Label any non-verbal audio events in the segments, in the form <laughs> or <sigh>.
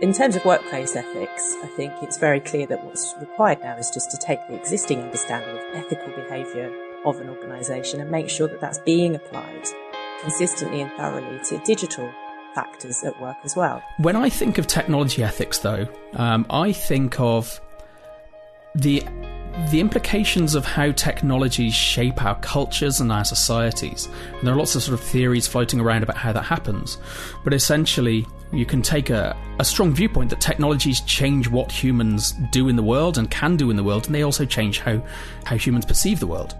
In terms of workplace ethics, I think it's very clear that what's required now is just to take the existing understanding of ethical behaviour of an organisation and make sure that that's being applied consistently and thoroughly to digital factors at work as well. When I think of technology ethics, though, um, I think of the the implications of how technologies shape our cultures and our societies. And there are lots of sort of theories floating around about how that happens. But essentially, you can take a, a strong viewpoint that technologies change what humans do in the world and can do in the world, and they also change how, how humans perceive the world.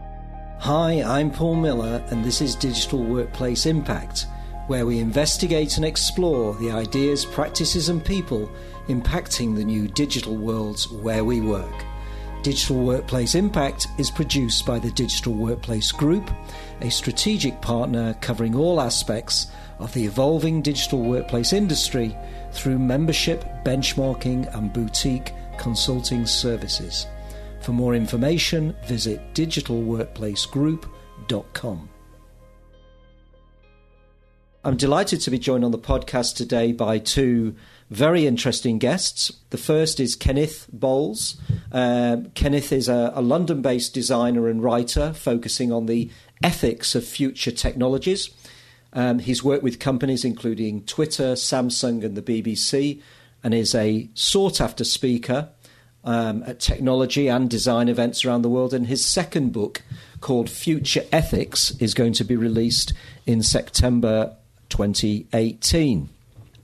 Hi, I'm Paul Miller, and this is Digital Workplace Impact, where we investigate and explore the ideas, practices, and people impacting the new digital worlds where we work. Digital Workplace Impact is produced by the Digital Workplace Group, a strategic partner covering all aspects of the evolving digital workplace industry through membership, benchmarking, and boutique consulting services. For more information, visit digitalworkplacegroup.com. I'm delighted to be joined on the podcast today by two very interesting guests. The first is Cennydd Bowles. Uh, Cennydd is a, a London based designer and writer focusing on the ethics of future technologies. Um, he's worked with companies including Twitter, Samsung, and the BBC, and is a sought after speaker um, at technology and design events around the world. And his second book, called Future Ethics, is going to be released in September 2018.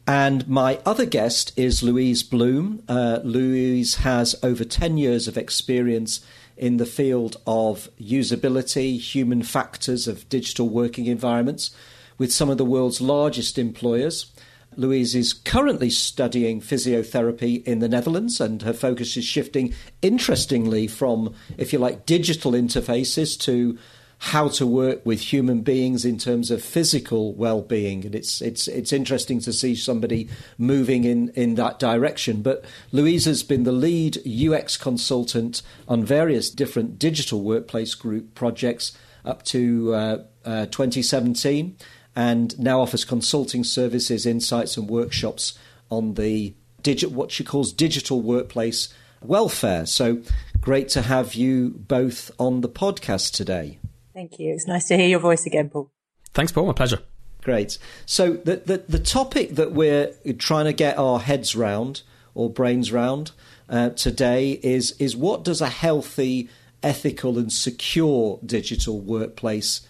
And my other guest is Louise Bloom. Uh, Louise has over 10 years of experience in the field of usability, human factors of digital working environments with some of the world's largest employers. Louise is currently studying physiotherapy in the Netherlands, and her focus is shifting, interestingly, from, if you like, digital interfaces to how to work with human beings in terms of physical well-being. And it's it's it's interesting to see somebody moving in in that direction. But Louise has been the lead UX consultant on various different digital workplace group projects up to uh, uh, 2017 and now offers consulting services insights and workshops on the digit what she calls digital workplace welfare so great to have you both on the podcast today Thank you. It's nice to hear your voice again, Paul. Thanks, Paul. My pleasure. Great. So the, the, the topic that we're trying to get our heads round or brains round uh, today is is what does a healthy, ethical, and secure digital workplace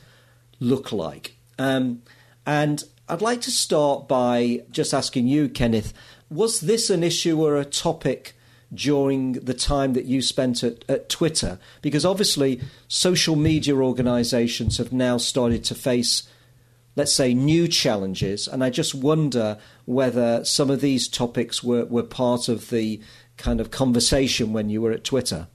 look like? Um, and I'd like to start by just asking you, Cennydd, was this an issue or a topic during the time that you spent at, at Twitter? Because obviously, social media organizations have now started to face let's say, new challenges. And I just wonder whether some of these topics were, were part of the kind of conversation when you were at Twitter.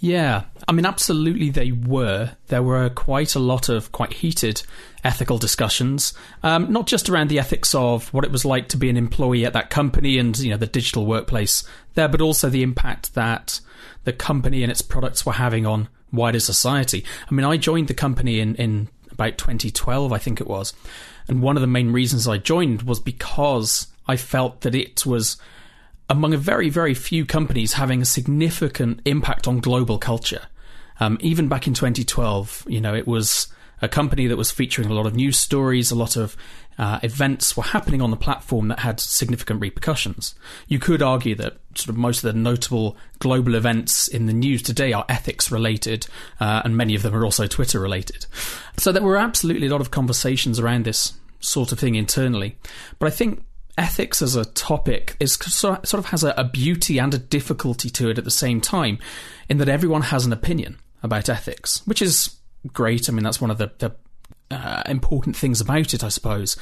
Yeah, I mean, absolutely they were. There were quite a lot of quite heated ethical discussions, um, not just around the ethics of what it was like to be an employee at that company and you know the digital workplace there, but also the impact that the company and its products were having on wider society. I mean, I joined the company in in about 2012, I think it was, and one of the main reasons I joined was because I felt that it was among a very, very few companies having a significant impact on global culture. Um, even back in 2012, you know, it was a company that was featuring a lot of news stories, a lot of uh, events were happening on the platform that had significant repercussions. You could argue that sort of most of the notable global events in the news today are ethics related, uh, and many of them are also Twitter related. So there were absolutely a lot of conversations around this sort of thing internally. But I think ethics as a topic is sort of has a, a beauty and a difficulty to it at the same time, in that everyone has an opinion about ethics, which is great. I mean, that's one of the, the uh, important things about it, I suppose.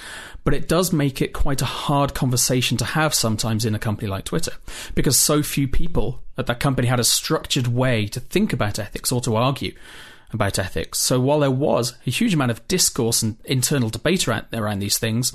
But it does make it quite a hard conversation to have sometimes in a company like Twitter because so few people at that company had a structured way to think about ethics or to argue about ethics. So while there was a huge amount of discourse and internal debate around, around these things,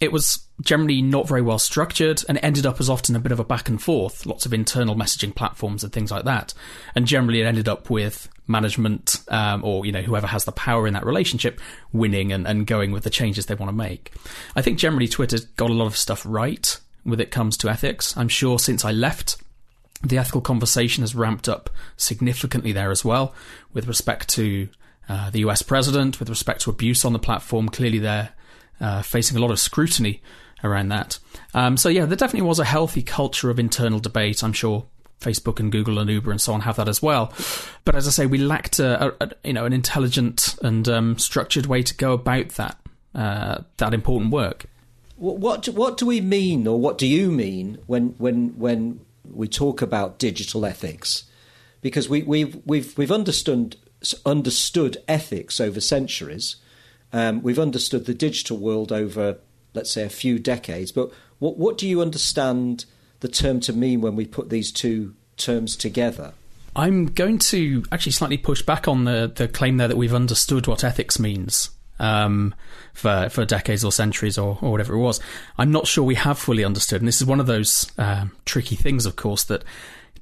it was generally not very well structured and ended up as often a bit of a back and forth, lots of internal messaging platforms and things like that. And generally, it ended up with management um, or you know whoever has the power in that relationship winning and, and going with the changes they want to make. I think generally Twitter got a lot of stuff right when it comes to ethics. I'm sure since I left, the ethical conversation has ramped up significantly there as well, with respect to uh, the US president, with respect to abuse on the platform. Clearly, they're uh, facing a lot of scrutiny around that. Um, so, yeah, there definitely was a healthy culture of internal debate. I'm sure Facebook and Google and Uber and so on have that as well. But as I say, we lacked a, a you know an intelligent and um, structured way to go about that uh, that important work. What what do we mean, or what do you mean when when when we talk about digital ethics? Because we, we've we've we've understood understood ethics over centuries. Um, we've understood the digital world over, let's say, a few decades. But what what do you understand the term to mean when we put these two terms together? I'm going to actually slightly push back on the, the claim there that we've understood what ethics means um, for for decades or centuries or, or whatever it was. I'm not sure we have fully understood, and this is one of those uh, tricky things, of course, that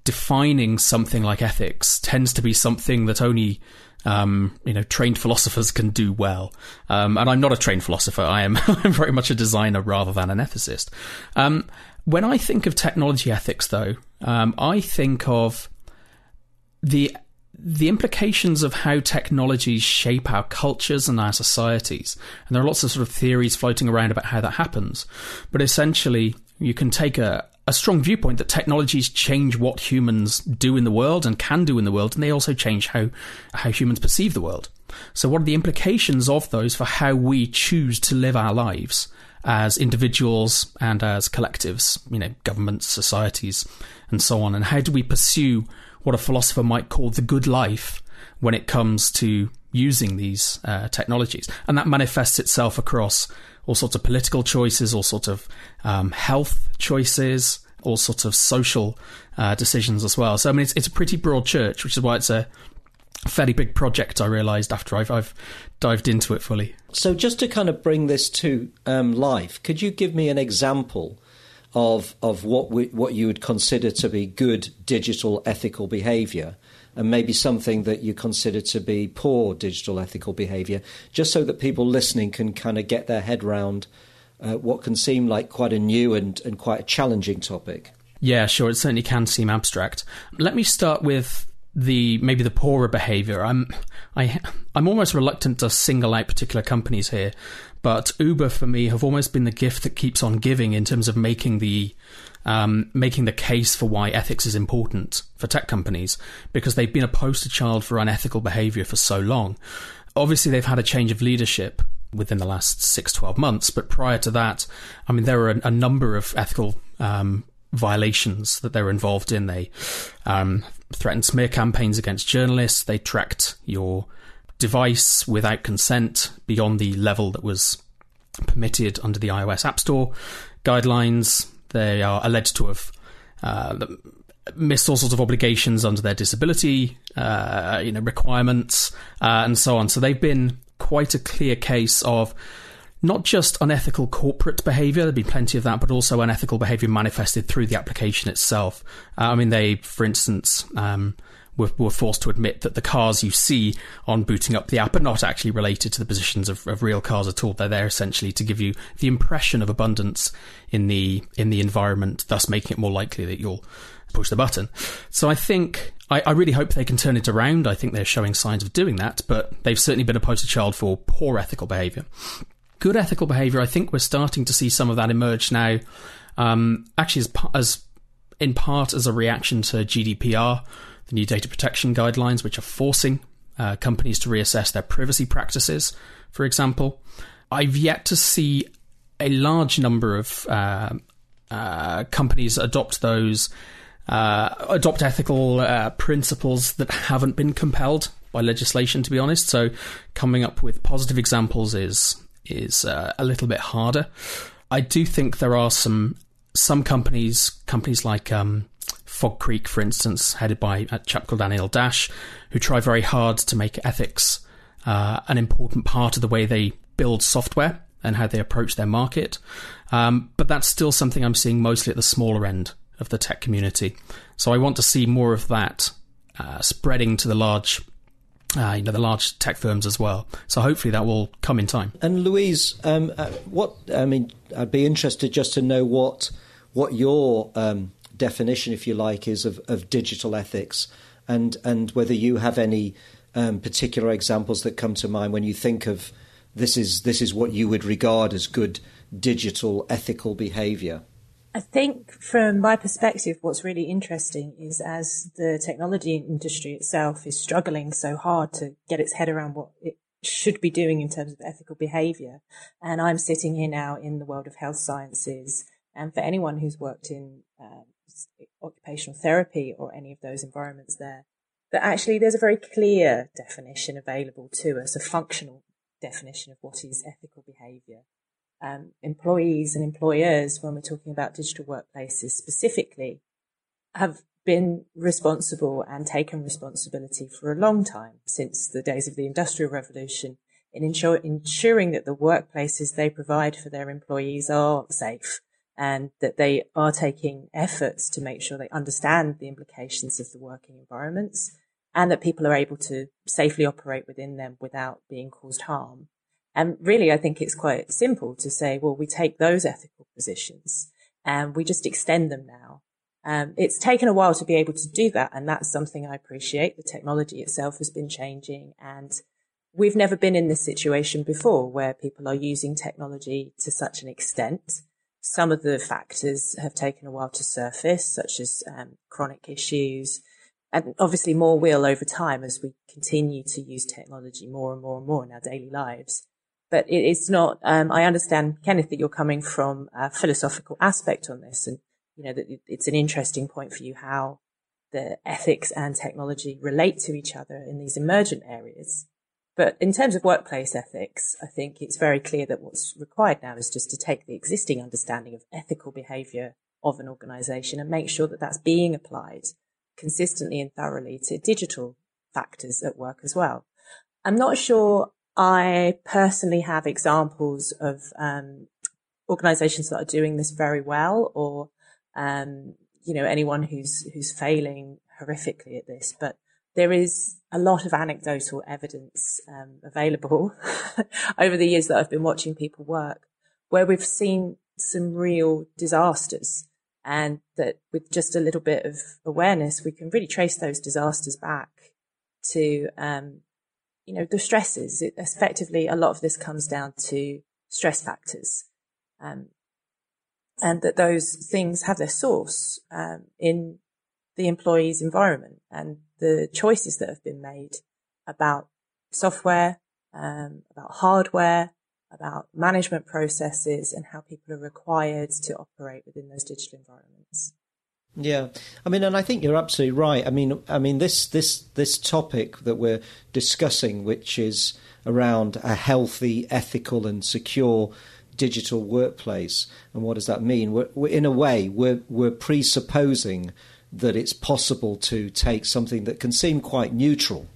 defining something like ethics tends to be something that only um, you know trained philosophers can do well. Um, and I'm not a trained philosopher. I am <laughs> I'm very much a designer rather than an ethicist. Um, when I think of technology ethics, though, um, I think of the the implications of how technologies shape our cultures and our societies. And there are lots of sort of theories floating around about how that happens. But essentially, you can take a, a strong viewpoint that technologies change what humans do in the world and can do in the world, and they also change how, how humans perceive the world. So, what are the implications of those for how we choose to live our lives as individuals and as collectives, you know, governments, societies, and so on? And how do we pursue what a philosopher might call the good life when it comes to using these uh, technologies. And that manifests itself across all sorts of political choices, all sorts of um, health choices, all sorts of social uh, decisions as well. So, I mean, it's, it's a pretty broad church, which is why it's a fairly big project, I realised after I've, I've, dived into it fully. So, just to kind of bring this to um, life, could you give me an example of of what we, what you would consider to be good digital ethical behaviour, and maybe something that you consider to be poor digital ethical behaviour, just so that people listening can kind of get their head round uh, what can seem like quite a new and, and quite a challenging topic. Yeah, sure. It certainly can seem abstract. Let me start with the maybe the poorer behavior. I'm I I'm almost reluctant to single out particular companies here, but Uber for me have almost been the gift that keeps on giving in terms of making the um, making the case for why ethics is important for tech companies because they've been a poster child for unethical behavior for so long. Obviously, they've had a change of leadership within the last six, 12 months, but prior to that, I mean, there were a, a number of ethical um, violations that they were involved in. They um, threatened smear campaigns against journalists. They tracked your device without consent beyond the level that was permitted under the iOS App Store guidelines. They are alleged to have uh, missed all sorts of obligations under their disability, uh, you know, requirements, uh, and so on. So they've been quite a clear case of not just unethical corporate behavior, there'd be plenty of that, but also unethical behavior manifested through the application itself. Uh, I mean, they, for instance, um, were, were, forced to admit that the cars you see on booting up the app are not actually related to the positions of, of real cars at all. They're there essentially to give you the impression of abundance in the in the environment, thus making it more likely that you'll push the button. So I think I, I, really hope they can turn it around. I think they're showing signs of doing that, but they've certainly been a poster child for poor ethical behaviour good ethical behavior, I think we're starting to see some of that emerge now. Um, actually, as, as in part as a reaction to GDPR, the new data protection guidelines, which are forcing uh, companies to reassess their privacy practices, for example. I've yet to see a large number of uh, uh, companies adopt those, uh, adopt ethical uh, principles that haven't been compelled by legislation, to be honest. So, coming up with positive examples is is uh, a little bit harder. I do think there are some some companies, companies like um, Fog Creek, for instance, headed by a chap called Anil Dash, who try very hard to make ethics uh, an important part of the way they build software and how they approach their market. Um, but that's still something I'm seeing mostly at the smaller end of the tech community. So I want to see more of that uh, spreading to the large uh, you know the large tech firms as well. So hopefully that will come in time. And Louise, um, uh, what I mean, I'd be interested just to know what what your um, definition, if you like, is of, of digital ethics, and and whether you have any um, particular examples that come to mind when you think of this is this is what you would regard as good digital ethical behaviour. I think from my perspective, what's really interesting is as the technology industry itself is struggling so hard to get its head around what it should be doing in terms of ethical behavior. And I'm sitting here now in the world of health sciences. And for anyone who's worked in uh, occupational therapy or any of those environments there, that actually there's a very clear definition available to us, a functional definition of what is ethical behavior. Um, employees and employers, when we're talking about digital workplaces specifically, have been responsible and taken responsibility for a long time since the days of the Industrial Revolution in ensure, ensuring that the workplaces they provide for their employees are safe and that they are taking efforts to make sure they understand the implications of the working environments and that people are able to safely operate within them without being caused harm. And really, I think it's quite simple to say, well, we take those ethical positions and we just extend them now um, it's taken a while to be able to do that, and that's something I appreciate. The technology itself has been changing, and we've never been in this situation before where people are using technology to such an extent. Some of the factors have taken a while to surface, such as um, chronic issues, and obviously more will over time as we continue to use technology more and more and more in our daily lives. But it's not. Um, I understand, Cennydd, that you're coming from a philosophical aspect on this, and you know, that it's an interesting point for you how the ethics and technology relate to each other in these emergent areas. But in terms of workplace ethics, I think it's very clear that what's required now is just to take the existing understanding of ethical behavior of an organization and make sure that that's being applied consistently and thoroughly to digital factors at work as well. I'm not sure I personally have examples of um, organizations that are doing this very well or um, you know, anyone who's, who's failing horrifically at this, but there is a lot of anecdotal evidence um, available <laughs> over the years that I've been watching people work where we've seen some real disasters and that with just a little bit of awareness, we can really trace those disasters back to, um, you know, the stresses. It, effectively, a lot of this comes down to stress factors. Um, and that those things have their source um, in the employee's environment and the choices that have been made about software, um, about hardware, about management processes, and how people are required to operate within those digital environments. Yeah, I mean, and I think you're absolutely right. I mean, I mean this this this topic that we're discussing, which is around a healthy, ethical, and secure digital workplace. And what does that mean? We're, we're, in a way, we're, we're presupposing that it's possible to take something that can seem quite neutral.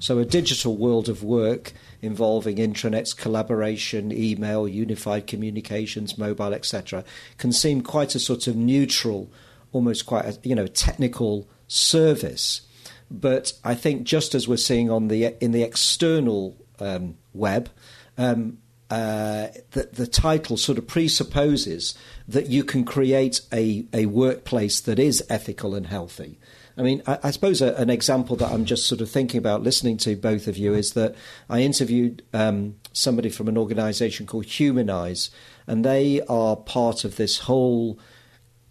So, a digital world of work involving intranets, collaboration, email, unified communications, mobile, etc., can seem quite a sort of neutral, almost quite a you know technical service. But I think just as we're seeing on the in the external um, web, um, uh, the, the title sort of presupposes that you can create a, a workplace that is ethical and healthy. I mean, I, I suppose a, an example that I'm just sort of thinking about listening to both of you is that I interviewed um, somebody from an organization called Humanyze, and they are part of this whole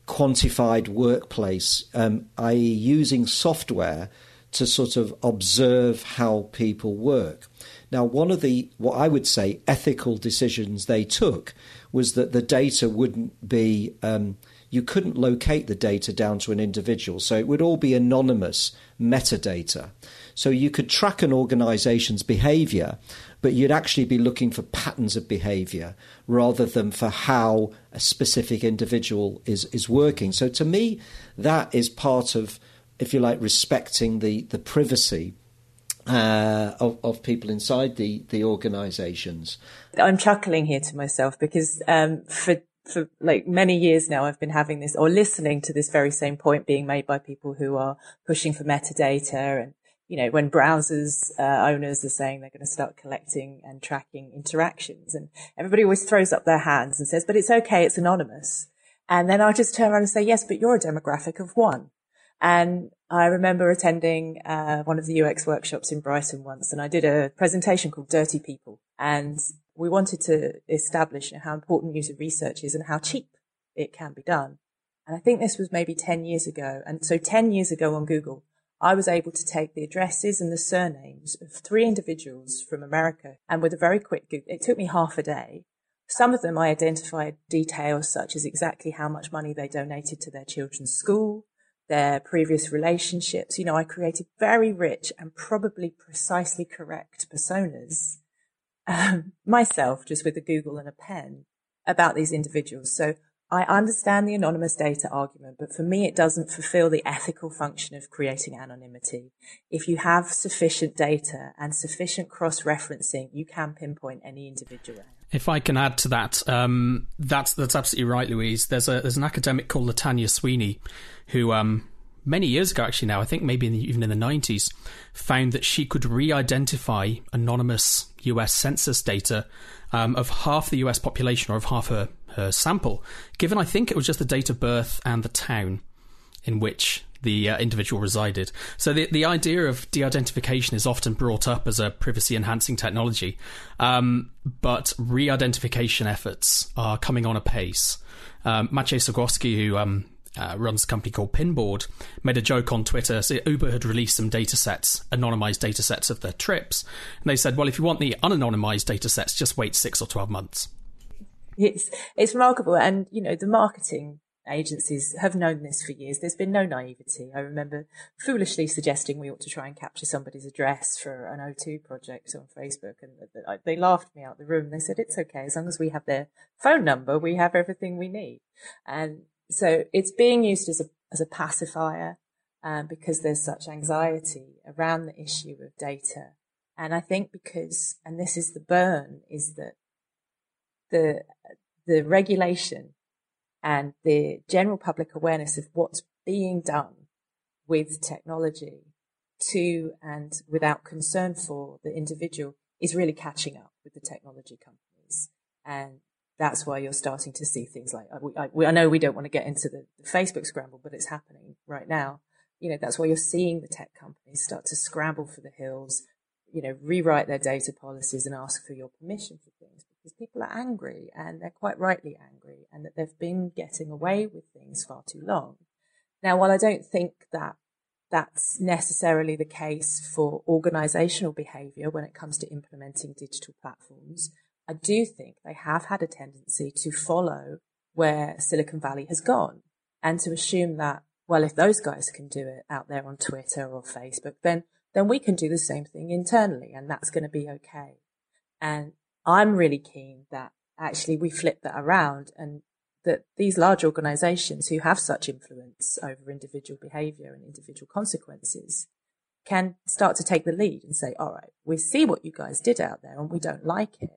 quantified workplace, um, i.e., using software to sort of observe how people work. Now, one of the, what I would say, ethical decisions they took was that the data wouldn't be, um, you couldn't locate the data down to an individual. So it would all be anonymous metadata. So you could track an organization's behavior, but you'd actually be looking for patterns of behavior rather than for how a specific individual is, is working. So to me, that is part of, if you like, respecting the, the privacy uh, of, of, people inside the, the organisations. I'm chuckling here to myself because um, for for like many years now, I've been having this or listening to this very same point being made by people who are pushing for metadata and you know, when browsers uh, owners are saying they're going to start collecting and tracking interactions, and everybody always throws up their hands and says, "But it's okay, it's anonymous." And then I'll just turn around and say, yes, but you're a demographic of one. And I remember attending uh, one of the UX workshops in Brighton once, and I did a presentation called Dirty People. And we wanted to establish how important user research is and how cheap it can be done. And I think this was maybe 10 years ago. And so 10 years ago on Google, I was able to take the addresses and the surnames of three individuals from America. And with a very quick, Google, it took me half a day. Some of them I identified details such as exactly how much money they donated to their children's school, their previous relationships. You know, I created very rich and probably precisely correct personas um, <laughs> myself just with a Google and a pen about these individuals. So I understand the anonymous data argument, but for me, it doesn't fulfill the ethical function of creating anonymity. If you have sufficient data and sufficient cross-referencing, you can pinpoint any individual. If I can add to that, um, that's that's absolutely right, Louise. There's a there's an academic called Latanya Sweeney, who um, many years ago, actually now I think maybe in the, even in the 90s, found that she could re-identify anonymous U.S. census data um, of half the US population or of half her, her sample, given I think it was just the date of birth and the town in which the uh, individual resided. So the the idea of de-identification is often brought up as a privacy enhancing technology, um, but re-identification efforts are coming on apace. Um, Maciej Cegłowski, who um, uh, runs a company called Pinboard, made a joke on Twitter. So Uber had released some data sets, anonymized data sets of their trips. And they said, well, if you want the unanonymized data sets, just wait six or 12 months. It's, it's remarkable. And, you know, the marketing agencies have known this for years. There's been no naivety. I remember foolishly suggesting we ought to try and capture somebody's address for an O2 project on Facebook, and they laughed me out the room. They said it's okay as long as we have their phone number, we have everything we need. And so it's being used as a as a pacifier um, because there's such anxiety around the issue of data, and I think because and this is the burn is that the the regulation and the general public awareness of what's being done with technology to and without concern for the individual is really catching up with the technology companies. And that's why you're starting to see things like uh, I, I, I know we don't want to get into the, the, Facebook scramble, but it's happening right now. You know, that's why you're seeing the tech companies start to scramble for the hills, you know, rewrite their data policies and ask for your permission for things because people are angry and they're quite rightly angry and that they've been getting away with things far too long. Now, while I don't think that that's necessarily the case for organizational behavior when it comes to implementing digital platforms, I do think they have had a tendency to follow where Silicon Valley has gone and to assume that, well, if those guys can do it out there on Twitter or Facebook, then, then we can do the same thing internally and that's going to be okay. And I'm really keen that actually we flip that around and that these large organizations who have such influence over individual behavior and individual consequences can start to take the lead and say, all right, we see what you guys did out there and we don't like it.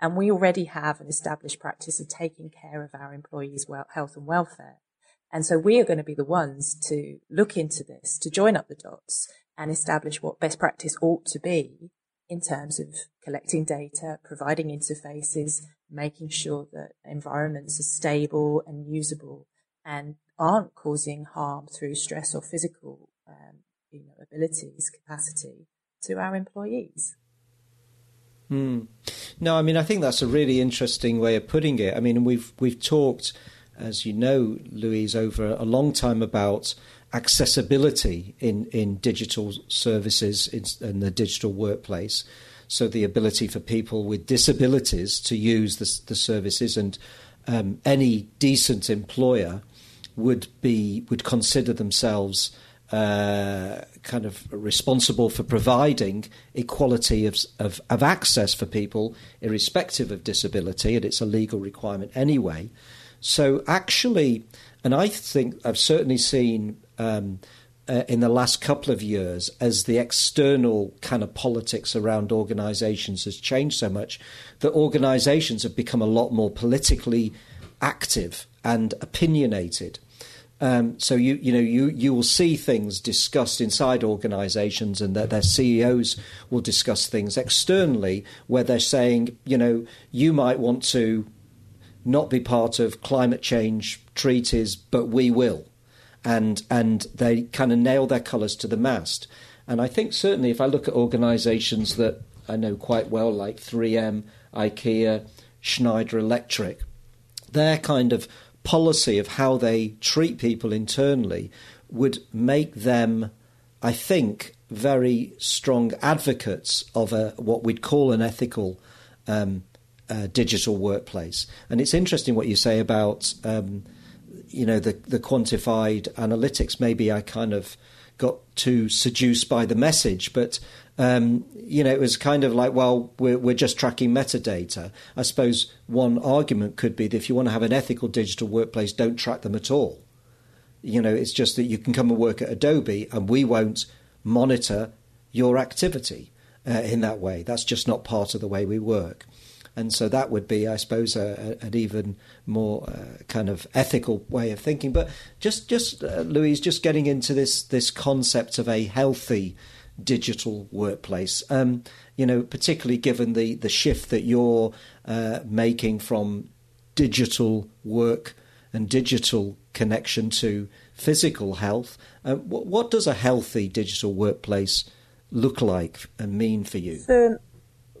And we already have an established practice of taking care of our employees' well, health and welfare. And so we are going to be the ones to look into this, to join up the dots and establish what best practice ought to be in terms of collecting data, providing interfaces, making sure that environments are stable and usable and aren't causing harm through stress or physical um, you know, abilities, capacity to our employees. Mm. No, I mean I think that's a really interesting way of putting it. I mean we've we've talked, as you know, Louise, over a long time about accessibility in in digital services in, in the digital workplace. So the ability for people with disabilities to use the, the services and um, any decent employer would be would consider themselves uh, kind of responsible for providing equality of, of, of, access for people, irrespective of disability, and it's a legal requirement anyway. So, actually, and I think I've certainly seen um, uh, in the last couple of years as the external kind of politics around organizations has changed so much that organizations have become a lot more politically active and opinionated. Um, so you you know you you will see things discussed inside organisations, and that their CEOs will discuss things externally where they're saying, you know, you might want to not be part of climate change treaties, but we will. And, and they kind of nail their colours to the mast. And I think certainly if I look at organisations that I know quite well, like 3M, IKEA, Schneider Electric, their kind of policy of how they treat people internally would make them, I think, very strong advocates of a, what we'd call an ethical um, uh, digital workplace. And it's interesting what you say about, um, you know, the, the quantified analytics. Maybe I kind of got too seduced by the message, but um, you know, it was kind of like, well, we're, we're just tracking metadata. I suppose one argument could be that if you want to have an ethical digital workplace, don't track them at all. You know, it's just that you can come and work at Adobe and we won't monitor your activity uh, in that way. That's just not part of the way we work. And so that would be, I suppose, a, a, an even more uh, kind of ethical way of thinking. But just, just uh, Louise, just getting into this this concept of a healthy digital workplace. Um, you know, particularly given the the shift that you're uh, making from digital work and digital connection to physical health. Uh, what, what, does a healthy digital workplace look like and mean for you? For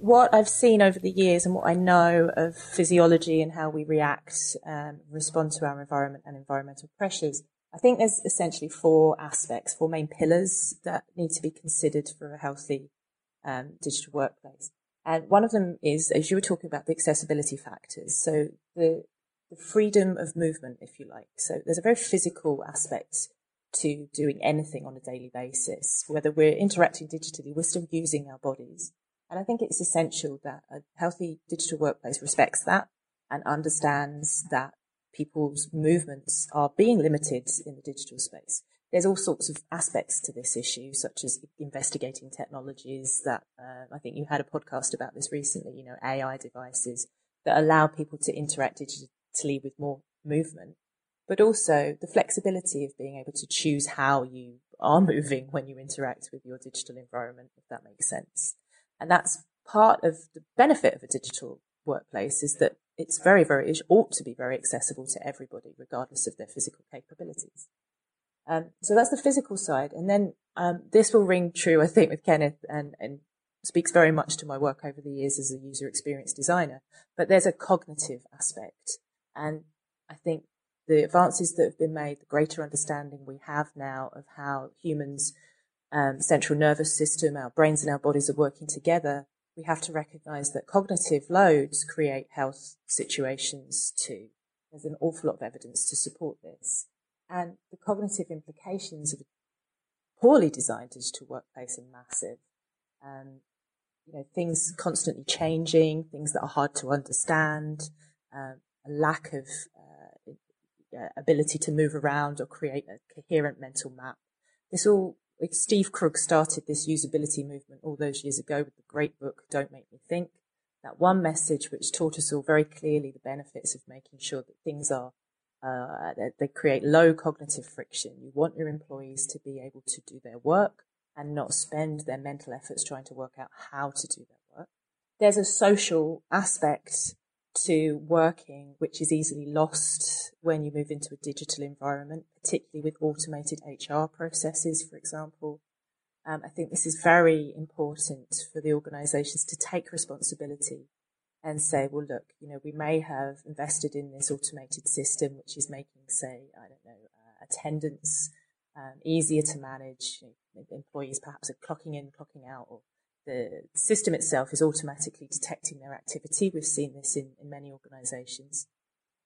what I've seen over the years and what I know of physiology and how we react and respond to our environment and environmental pressures, I think there's essentially four aspects, four main pillars that need to be considered for a healthy um, digital workplace. And one of them is, as you were talking about, the accessibility factors. So the, the freedom of movement, if you like. So there's a very physical aspect to doing anything on a daily basis. Whether we're interacting digitally, we're still using our bodies. And I think it's essential that a healthy digital workplace respects that and understands that people's movements are being limited in the digital space. There's all sorts of aspects to this issue, such as investigating technologies that uh, I think you had a podcast about this recently, you know, AI devices that allow people to interact digitally with more movement, but also the flexibility of being able to choose how you are <laughs> moving when you interact with your digital environment, if that makes sense. And that's part of the benefit of a digital workplace is that it's very, very, it ought to be very accessible to everybody, regardless of their physical capabilities. Um, so that's the physical side. And then um, this will ring true, I think, with Cennydd and, and speaks very much to my work over the years as a user experience designer. But there's a cognitive aspect. And I think the advances that have been made, the greater understanding we have now of how humans' um, central nervous system, our brains and our bodies are working together, we have to recognize that cognitive loads create health situations too. There's an awful lot of evidence to support this. And the cognitive implications of a poorly designed digital workplace are massive. Um, you know, things constantly changing, things that are hard to understand, um, a lack of uh, ability to move around or create a coherent mental map. This all Steve Krug started this usability movement all those years ago with the great book Don't Make Me Think. That one message which taught us all very clearly the benefits of making sure that things are uh, that they create low cognitive friction. You want your employees to be able to do their work and not spend their mental efforts trying to work out how to do their work. There's a social aspect to working, which is easily lost when you move into a digital environment, particularly with automated HR processes, for example. Um, I think this is very important for the organisations to take responsibility and say, well, look, you know, we may have invested in this automated system, which is making, say, I don't know, uh, attendance um, easier to manage. You know, employees perhaps are clocking in, clocking out, or the system itself is automatically detecting their activity. We've seen this in, in many organizations.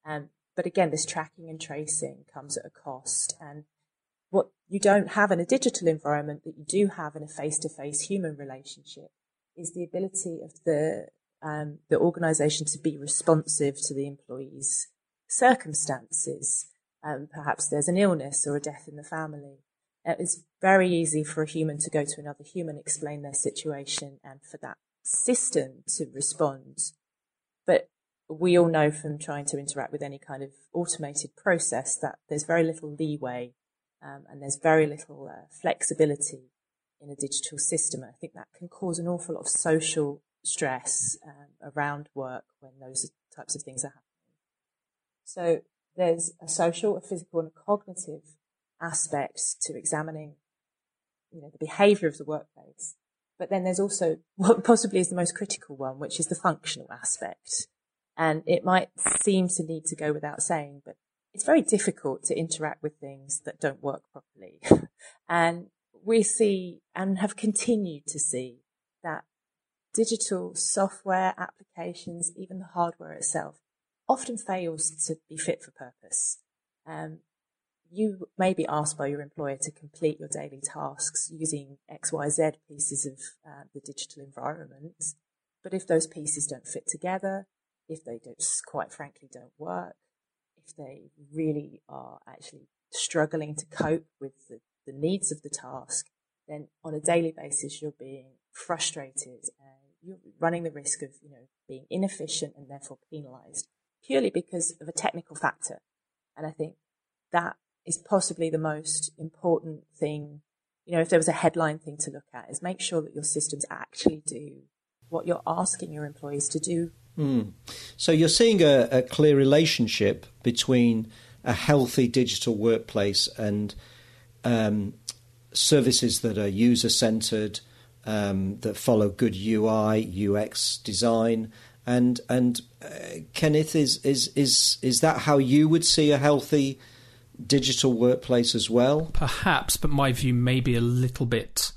Um, but again, this tracking and tracing comes at a cost. And what you don't have in a digital environment that you do have in a face-to-face human relationship is the ability of the um, the organization to be responsive to the employee's circumstances. Um, perhaps there's an illness or a death in the family. It's very easy for a human to go to another human, explain their situation, and for that system to respond. But we all know from trying to interact with any kind of automated process that there's very little leeway um, and there's very little uh, flexibility in a digital system. And I think that can cause an awful lot of social stress um, around work when those types of things are happening. So there's a social, a physical and a cognitive aspect to examining, you know, the behavior of the workplace. But then there's also <laughs> what possibly is the most critical one, which is the functional aspect. And it might seem to need to go without saying, but it's very difficult to interact with things that don't work properly. <laughs> and we see and have continued to see that digital software applications, even the hardware itself, often fails to be fit for purpose. Um, you may be asked by your employer to complete your daily tasks using XYZ pieces of uh, the digital environment. But if those pieces don't fit together, if they don't, quite frankly, don't work, if they really are actually struggling to cope with the, the needs of the task, then on a daily basis, you're being frustrated and you're running the risk of, you know, being inefficient and therefore penalized purely because of a technical factor. And I think that is possibly the most important thing. You know, if there was a headline thing to look at, is make sure that your systems actually do what you're asking your employees to do. Mm. So you're seeing a, a, clear relationship between a healthy digital workplace and um, services that are user centered, um, that follow good UI, UX design, and and uh, Cennydd is is is is that how you would see a healthy digital workplace as well? Perhaps, but my view may be a little bit,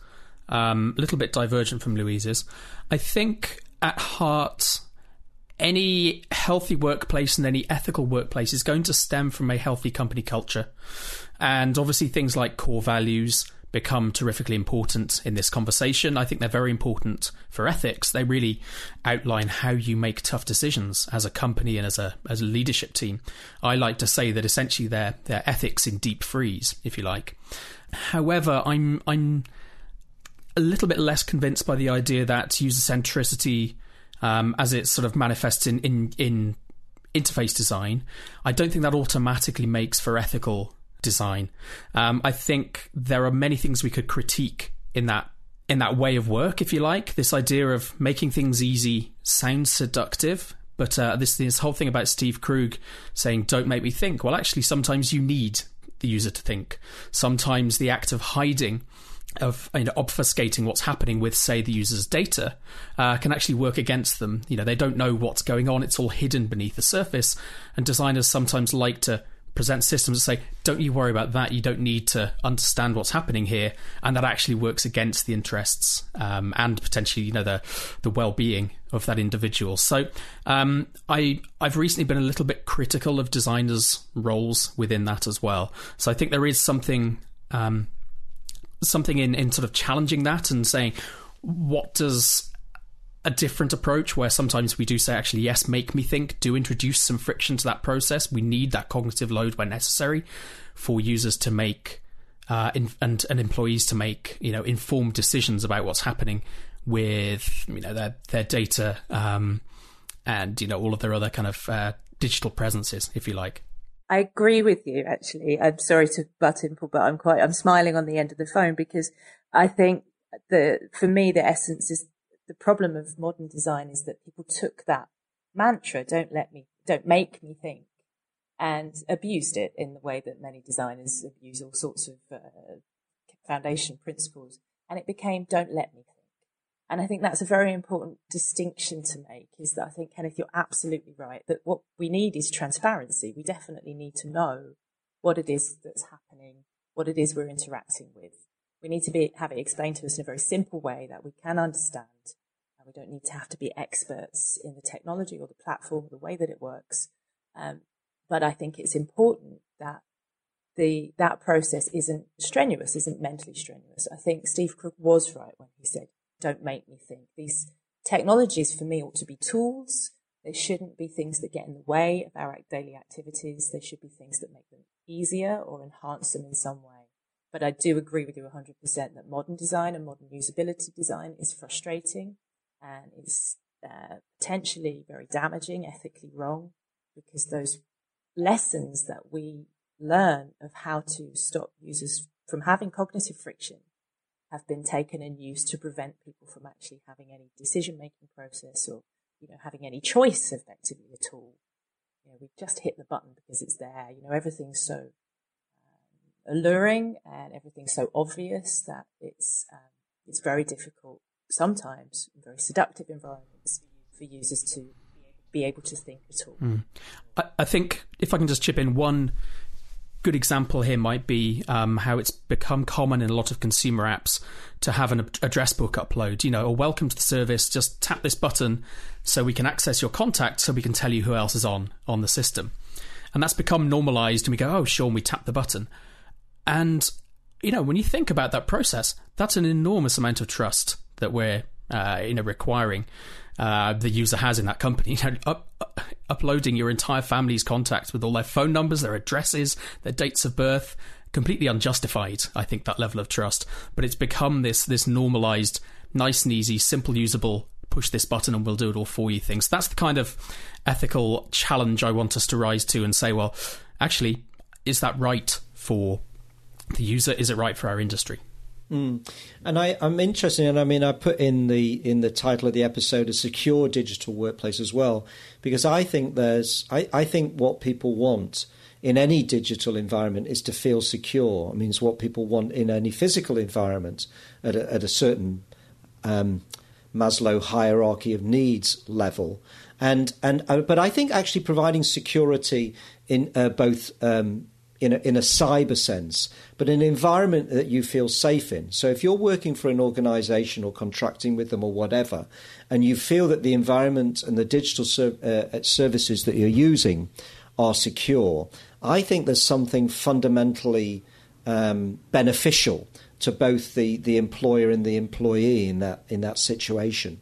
um, little bit divergent from Louise's. I think at heart, any healthy workplace and any ethical workplace is going to stem from a healthy company culture, and obviously things like core values become terrifically important in this conversation. I think they're very important for ethics. They really outline how you make tough decisions as a company and as a as a leadership team. I like to say that essentially they're they're ethics in deep freeze, if you like. However, I'm I'm a little bit less convinced by the idea that user centricity, um, as it sort of manifests in, in in interface design, I don't think that automatically makes for ethical design. Um, I think there are many things we could critique in that in that way of work, if you like. This idea of making things easy sounds seductive, but uh, this this whole thing about Steve Krug saying "Don't make me think." Well, actually, sometimes you need the user to think. Sometimes the act of hiding of you know, obfuscating what's happening with, say, the user's data, uh, can actually work against them. You know, they don't know what's going on; it's all hidden beneath the surface. And designers sometimes like to present systems that say, don't you worry about that, you don't need to understand what's happening here, and that actually works against the interests um, and potentially, you know, the the well being of that individual. So um, I I've recently been a little bit critical of designers' roles within that as well. So I think there is something um, something in in sort of challenging that and saying what does a different approach where sometimes we do say, actually, yes, make me think, do introduce some friction to that process. We need that cognitive load when necessary for users to make uh, in, and, and employees to make, you know, informed decisions about what's happening with, you know, their, their data um, and, you know, all of their other kind of uh, digital presences, if you like. I agree with you, actually. I'm sorry to butt in, but I'm quite, I'm smiling on the end of the phone because I think the, for me, the essence is the problem of modern design is that people took that mantra, don't let me, don't make me think, and abused it in the way that many designers abuse all sorts of uh, foundation principles. And it became, don't let me think. And I think that's a very important distinction to make is that I think, Cennydd, you're absolutely right that what we need is transparency. We definitely need to know what it is that's happening, what it is we're interacting with. We need to be, have it explained to us in a very simple way that we can understand And we don't need to have to be experts in the technology or the platform or the way that it works. Um, but I think it's important that the that process isn't strenuous, isn't mentally strenuous. I think Steve Krug was right when he said, "Don't make me think." These technologies for me ought to be tools. They shouldn't be things that get in the way of our daily activities. They should be things that make them easier or enhance them in some way. But I do agree with you 100% that modern design and modern usability design is frustrating and is uh, potentially very damaging, ethically wrong, because those lessons that we learn of how to stop users from having cognitive friction have been taken and used to prevent people from actually having any decision making process or you know having any choice effectively at all you know, we just hit the button because it's there. You know, everything's so alluring and everything's so obvious that it's um, it's very difficult sometimes in very seductive environments for users to be able to think at all. Mm. I, I, think if I can just chip in one good example here might be um, how it's become common in a lot of consumer apps to have an address book upload. You know, or welcome to the service, just tap this button so we can access your contact so we can tell you who else is on on the system. And that's become normalized and we go, oh, sure, and we tap the button. And, you know, when you think about that process, that's an enormous amount of trust that we're, uh, you know, requiring uh, the user has in that company. <laughs> You know, up, up, uploading your entire family's contacts with all their phone numbers, their addresses, their dates of birth, completely unjustified. I think that level of trust, but it's become this this normalized, nice and easy, simple, usable. Push this button and we'll do it all for you. Things. That's the kind of ethical challenge I want us to rise to and say, well, actually, is that right for the user? Is it right for our industry? Mm. And I, am interested, and I mean, I put in the in the title of the episode a secure digital workplace as well, because I think there's, I, I think what people want in any digital environment is to feel secure. It means what people want in any physical environment at a, at a certain um, Maslow hierarchy of needs level. And and uh, but I think actually providing security in uh, both um, in a, in a cyber sense, but an environment that you feel safe in. So if you're working for an organization or contracting with them or whatever, and you feel that the environment and the digital ser- uh, uh, services that you're using are secure, I think there's something fundamentally um, beneficial to both the, the employer and the employee in that in that situation.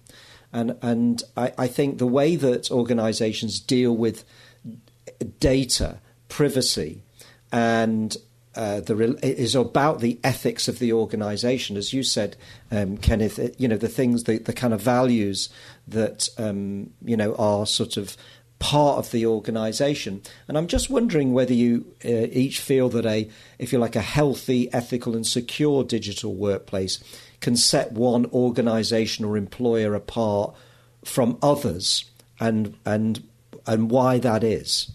And and I, I think the way that organizations deal with data, privacy, and uh, the is about the ethics of the organisation, as you said, um, Cennydd. You know the things, the, the kind of values that um, you know are sort of part of the organisation. And I'm just wondering whether you uh, each feel that a, if you like, a healthy, ethical, and secure digital workplace can set one organisation or employer apart from others, and and and why that is.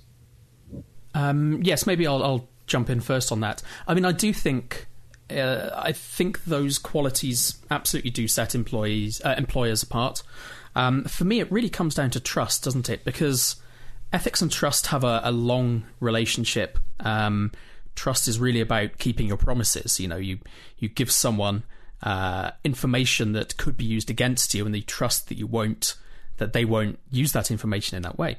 Um, yes, maybe I'll, I'll, jump in first on that. I mean, I do think. Uh, I think those qualities absolutely do set employees uh, employers apart. Um, for me, it really comes down to trust, doesn't it? Because ethics and trust have a, a long relationship. Um, trust is really about keeping your promises. You know, you you give someone uh, information that could be used against you, and they trust that you won't that they won't use that information in that way.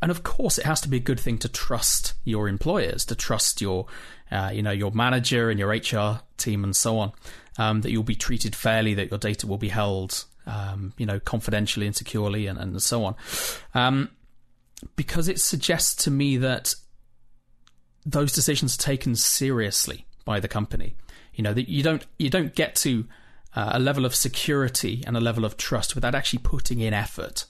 And of course, it has to be a good thing to trust your employers, to trust your, uh, you know, your manager and your HR team and so on, um, that you'll be treated fairly, that your data will be held, um, you know, confidentially and securely, and, and so on. Um, because it suggests to me that those decisions are taken seriously by the company. You know that you don't you don't get to uh, a level of security and a level of trust without actually putting in effort.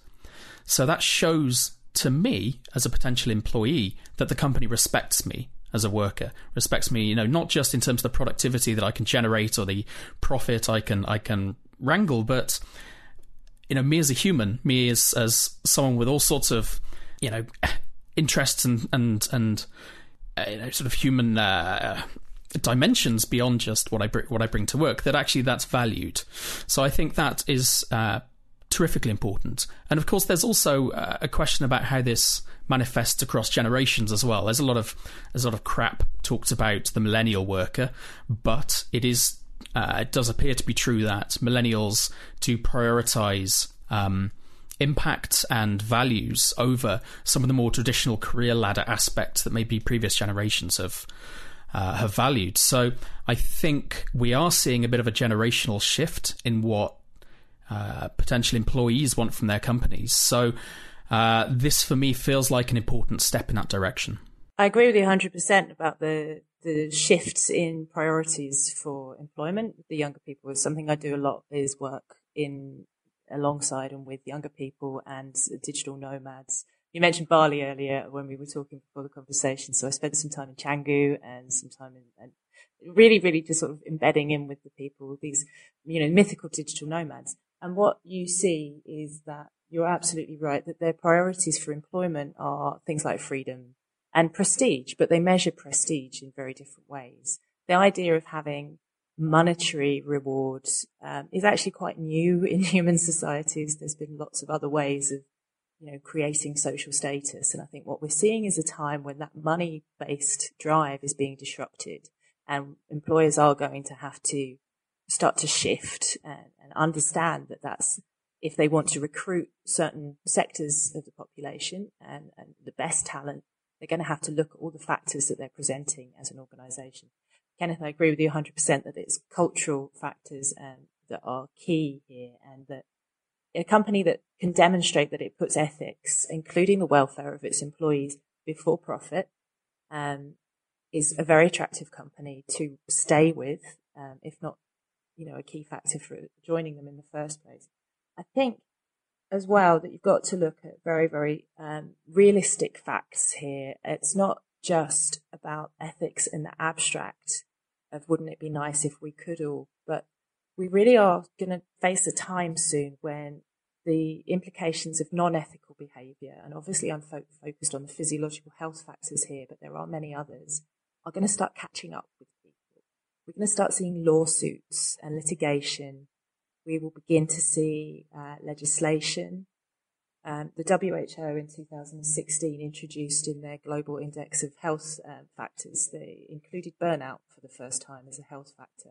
So that shows to me as a potential employee that the company respects me as a worker, respects me, you know, not just in terms of the productivity that I can generate or the profit I can I can wrangle, but you know, me as a human, me as as someone with all sorts of, you know, <laughs> interests and and and uh, you know, sort of human uh, dimensions beyond just what I br- what I bring to work. That actually that's valued. So I think that is uh, terrifically important. And of course, there's also uh, a question about how this manifests across generations as well. There's a lot of there's a lot of crap talked about the millennial worker, but it is uh, it does appear to be true that millennials do prioritize. Um, impact and values over some of the more traditional career ladder aspects that maybe previous generations have uh, have valued. So I think we are seeing a bit of a generational shift in what uh, potential employees want from their companies. So uh, this, for me, feels like an important step in that direction. I agree with you 100% about the the shifts in priorities for employment with the younger people is something I do a lot is work in alongside and with younger people and digital nomads you mentioned Bali earlier when we were talking before the conversation. So I spent some time in Canggu and some time in, and really, really just sort of embedding in with the people, these, you know, mythical digital nomads. And what you see is that you're absolutely right that their priorities for employment are things like freedom and prestige, but they measure prestige in very different ways. The idea of having monetary rewards um, is actually quite new in <laughs> human societies. There's been lots of other ways of, you know, creating social status. And I think what we're seeing is a time when that money based drive is being disrupted and employers are going to have to start to shift and, and understand that that's if they want to recruit certain sectors of the population and, and the best talent, they're going to have to look at all the factors that they're presenting as an organization. Cennydd, I agree with you 100% that it's cultural factors um, that are key here and that a company that can demonstrate that it puts ethics, including the welfare of its employees, before profit, um, is a very attractive company to stay with, um, if not, you know, a key factor for joining them in the first place. I think as well that you've got to look at very, very um, realistic facts here. It's not just about ethics in the abstract of wouldn't it be nice if we could all, but we really are going to face a time soon when the implications of non-ethical behaviour, and obviously I'm fo- focused on the physiological health factors here, but there are many others, are going to start catching up with people. We're going to start seeing lawsuits and litigation we will begin to see uh, legislation. Um, the WHO in 2016 introduced in their global index of health uh, factors, they included burnout for the first time as a health factor.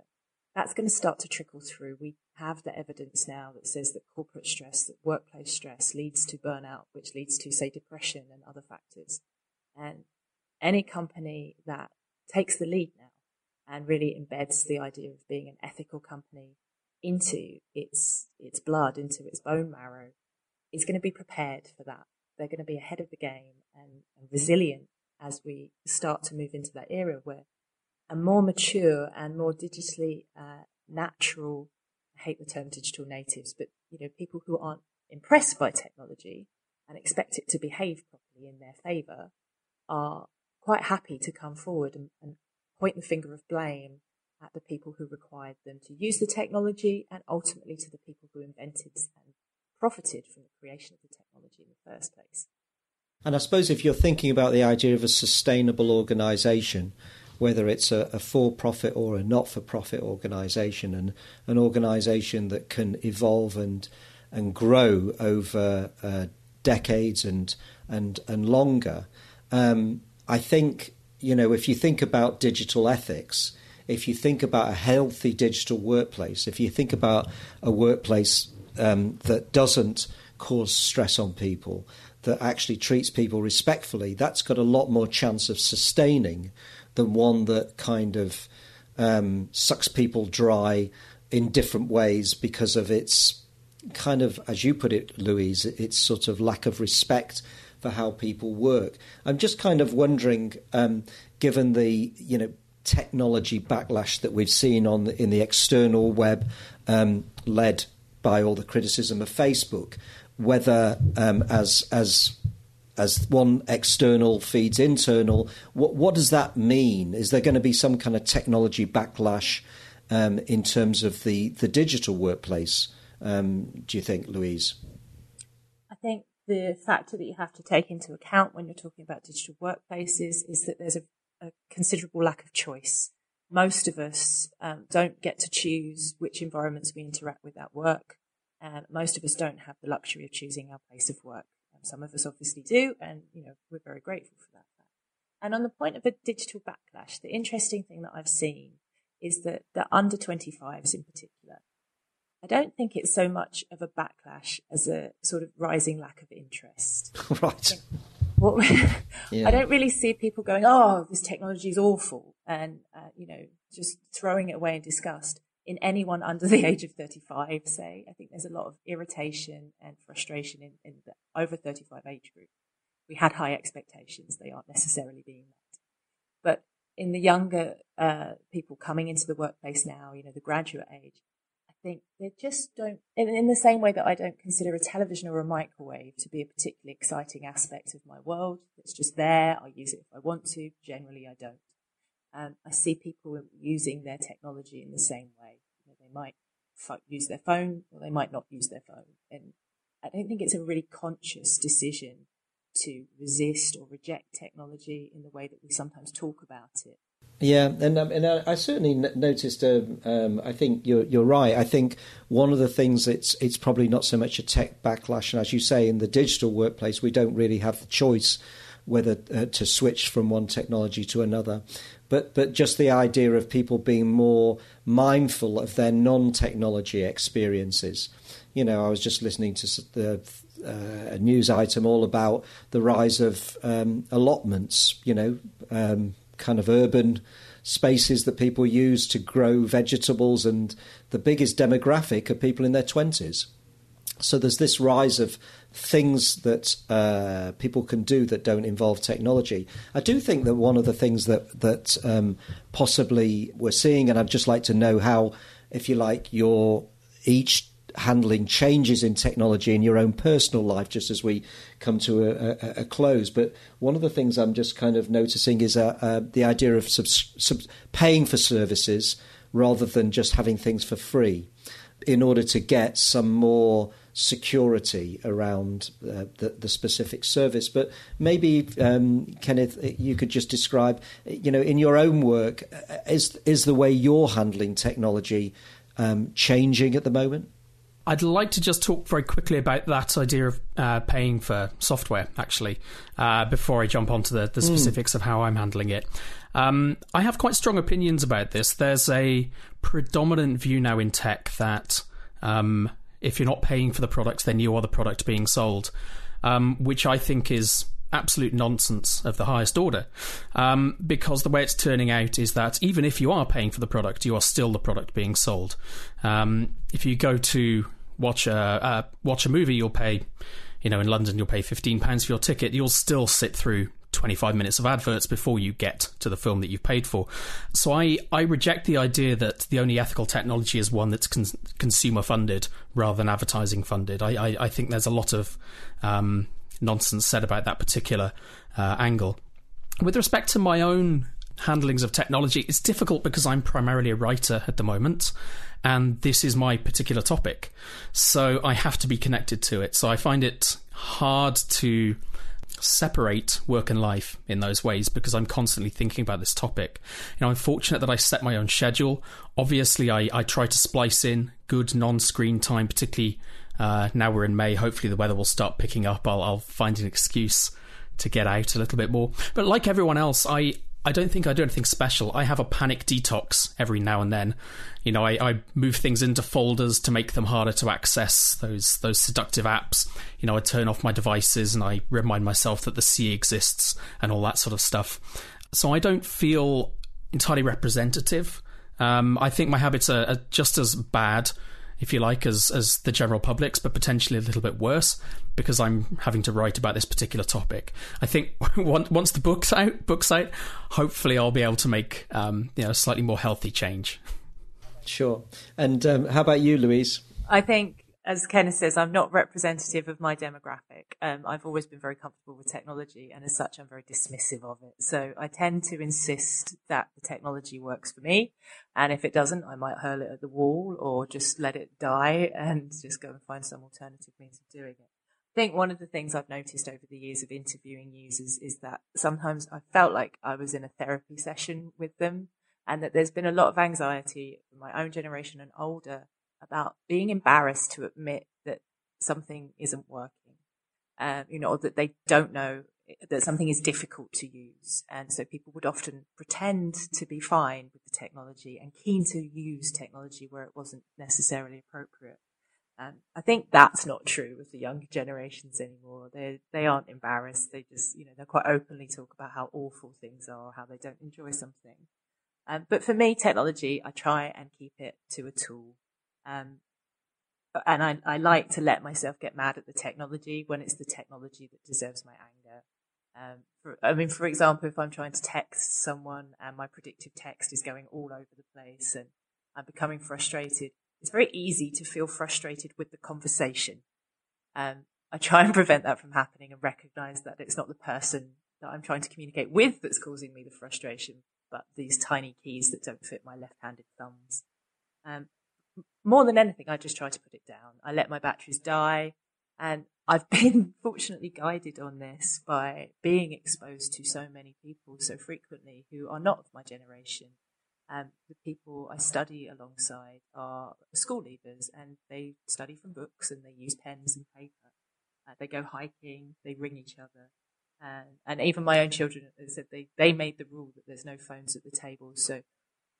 That's going to start to trickle through. We have the evidence now that says that corporate stress, that workplace stress leads to burnout, which leads to, say, depression and other factors. And any company that takes the lead now and really embeds the idea of being an ethical company, into its its blood, into its bone marrow, is going to be prepared for that. They're going to be ahead of the game and, and resilient as we start to move into that era where a more mature and more digitally uh, natural, I hate the term digital natives, but you know, people who aren't impressed by technology and expect it to behave properly in their favour are quite happy to come forward and, and point the finger of blame at the people who required them to use the technology and ultimately to the people who invented and profited from the creation of the technology in the first place. And I suppose if you're thinking about the idea of a sustainable organisation, whether it's a, a for profit or a not for profit organisation, and an organisation that can evolve and and grow over uh, decades and and and longer, um, I think you know if you think about digital ethics, if you think about a healthy digital workplace, if you think about a workplace um, that doesn't cause stress on people, that actually treats people respectfully, that's got a lot more chance of sustaining than one that kind of um, sucks people dry in different ways because of its kind of, as you put it, Louise, its sort of lack of respect for how people work. I'm just kind of wondering, um, given the you know technology backlash that we've seen on the, in the external web, um, led by all the criticism of Facebook, whether um, as as as one external feeds internal, what what does that mean? Is there going to be some kind of technology backlash um, in terms of the the digital workplace? Um, do you think, Louise? I think the factor that you have to take into account when you're talking about digital workplaces is that there's a a considerable lack of choice. Most of us um, don't get to choose which environments we interact with at work, and most of us don't have the luxury of choosing our place of work. Some of us obviously do, and you know we're very grateful for that. And on the point of a digital backlash, the interesting thing that I've seen is that the under 25s in particular, I don't think it's so much of a backlash as a sort of rising lack of interest. <laughs> right. What, <laughs> yeah. I don't really see people going, "Oh, this technology is awful," and uh, you know, just throwing it away in disgust. In anyone under the age of 35, say, I think there's a lot of irritation and frustration in, in the over 35 age group. We had high expectations; they aren't necessarily being met. But in the younger uh, people coming into the workplace now, you know, the graduate age, I think they just don't, in, in, the same way that I don't consider a television or a microwave to be a particularly exciting aspect of my world. It's just there. I use it if I want to. Generally, I don't. Um, I see people using their technology in the same way. Might use their phone or they might not use their phone. And I don't think it's a really conscious decision to resist or reject technology in the way that we sometimes talk about it. Yeah, and um, and I, I certainly n- noticed. Um, um, I think you're you're right. I think one of the things it's it's probably not so much a tech backlash, and as you say, in the digital workplace, we don't really have the choice whether uh, to switch from one technology to another. But but just the idea of people being more mindful of their non-technology experiences. You know, I was just listening to the uh, a news item all about the rise of um, allotments. You know um, kind of urban spaces that people use to grow vegetables, and the biggest demographic are people in their 20s. So there's this rise of things that uh, people can do that don't involve technology. I do think that one of the things that that um, possibly we're seeing, and I'd just like to know how, if you like, your each handling changes in technology in your own personal life just as we come to a, a, a close. But one of the things I'm just kind of noticing is uh, uh, the idea of subs- sub- paying for services rather than just having things for free in order to get some more security around uh, the, the, specific service. But maybe, um, Cennydd, you could just describe, you know, in your own work, uh, is, is the way you're handling technology um, changing at the moment? I'd like to just talk very quickly about that idea of uh, paying for software, actually, uh, before I jump onto the, the hmm. specifics mm. of how I'm handling it. Um, I have quite strong opinions about this. There's a predominant view now in tech that um, if you're not paying for the product, then you are the product being sold, um, which I think is absolute nonsense of the highest order. Um, because the way it's turning out is that even if you are paying for the product, you are still the product being sold. Um, if you go to watch a uh, watch a movie, you'll pay, you know, in London you'll pay fifteen pounds for your ticket. You'll still sit through 25 minutes of adverts before you get to the film that you've paid for. So I, I reject the idea that the only ethical technology is one that's con- consumer funded rather than advertising funded. I, I, I think there's a lot of um, nonsense said about that particular uh, angle. With respect to my own handlings of technology, it's difficult because I'm primarily a writer at the moment, and this is my particular topic. So I have to be connected to it. So I find it hard to separate work and life in those ways because I'm constantly thinking about this topic. You know, I'm fortunate that I set my own schedule. Obviously, I, I try to splice in good non screen time, particularly uh, now we're in May. Hopefully, the weather will start picking up. I'll, I'll find an excuse to get out a little bit more. But like everyone else, I I don't think I do anything special. I have a panic detox every now and then. You know, I, I, move things into folders to make them harder to access. Those those seductive apps. You know, I turn off my devices and I remind myself that the sea exists and all that sort of stuff. So I don't feel entirely representative. Um, I think my habits are, are just as bad if you like, as as the general public's, but potentially a little bit worse because I'm having to write about this particular topic. I think <laughs> once the book's out, book's out, hopefully I'll be able to make um, you know a slightly more healthy change. Sure. And um, how about you, Louise? I think as Cennydd says, I'm not representative of my demographic. Um, I've always been very comfortable with technology, and as such, I'm very dismissive of it. So I tend to insist that the technology works for me, and if it doesn't, I might hurl it at the wall or just let it die <laughs> and just go and find some alternative means of doing it. I think one of the things I've noticed over the years of interviewing users is that sometimes I felt like I was in a therapy session with them, and that there's been a lot of anxiety from my own generation and older about being embarrassed to admit that something isn't working, um, you know, that they don't know that something is difficult to use. And so people would often pretend to be fine with the technology and keen to use technology where it wasn't necessarily appropriate. And I think that's not true with the younger generations anymore. They they aren't embarrassed. They just you know they quite openly talk about how awful things are, how they don't enjoy something. Um, but for me, technology, I try and keep it to a tool. Um, and I, I like to let myself get mad at the technology when it's the technology that deserves my anger. Um, for, I mean, for example, if I'm trying to text someone and my predictive text is going all over the place and I'm becoming frustrated, it's very easy to feel frustrated with the conversation. Um, I try and prevent that from happening and recognize that it's not the person that I'm trying to communicate with that's causing me the frustration, but these tiny keys that don't fit my left-handed thumbs. Um, more than anything, I just try to put it down. I let my batteries die. And I've <laughs> been fortunately guided on this by being exposed to so many people so frequently who are not of my generation. Um, the people I study alongside are school leavers and they study from books and they use pens and paper. Uh, they go hiking, they ring each other. And, and even my own children said they, they made the rule that there's no phones at the table. So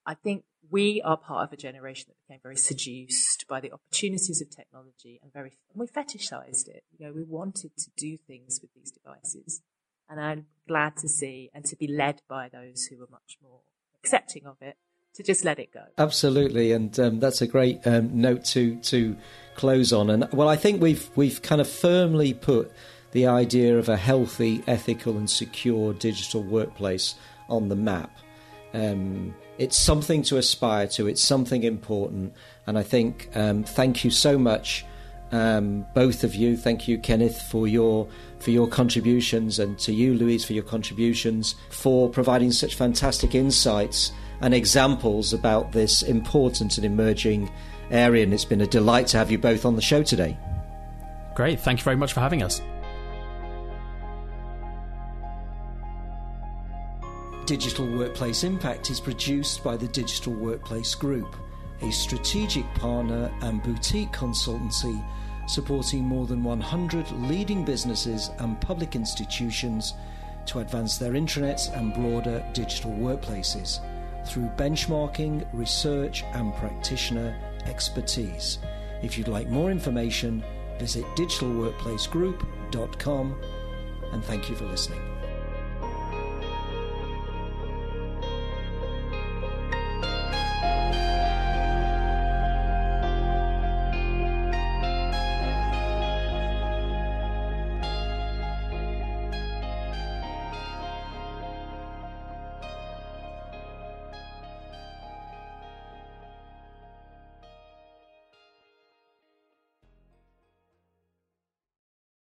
I think we are part of a generation that became very seduced by the opportunities of technology and very and we fetishized it. You know, we wanted to do things with these devices, and I'm glad to see and to be led by those who are much more accepting of it to just let it go. Absolutely, and um, that's a great um, note to to close on. And well, I think we've we've kind of firmly put the idea of a healthy, ethical, and secure digital workplace on the map. Um, it's something to aspire to. It's something important, and I think um, thank you so much, um, both of you. Thank you, Cennydd, for your for your contributions, and to you, Louise, for your contributions, for providing such fantastic insights and examples about this important and emerging area. And it's been a delight to have you both on the show today. Great. Thank you very much for having us. Digital Workplace Impact is produced by the Digital Workplace Group, a strategic partner and boutique consultancy supporting more than 100 leading businesses and public institutions to advance their intranets and broader digital workplaces through benchmarking, research, and practitioner expertise. If you'd like more information, visit digitalworkplacegroup.com and thank you for listening.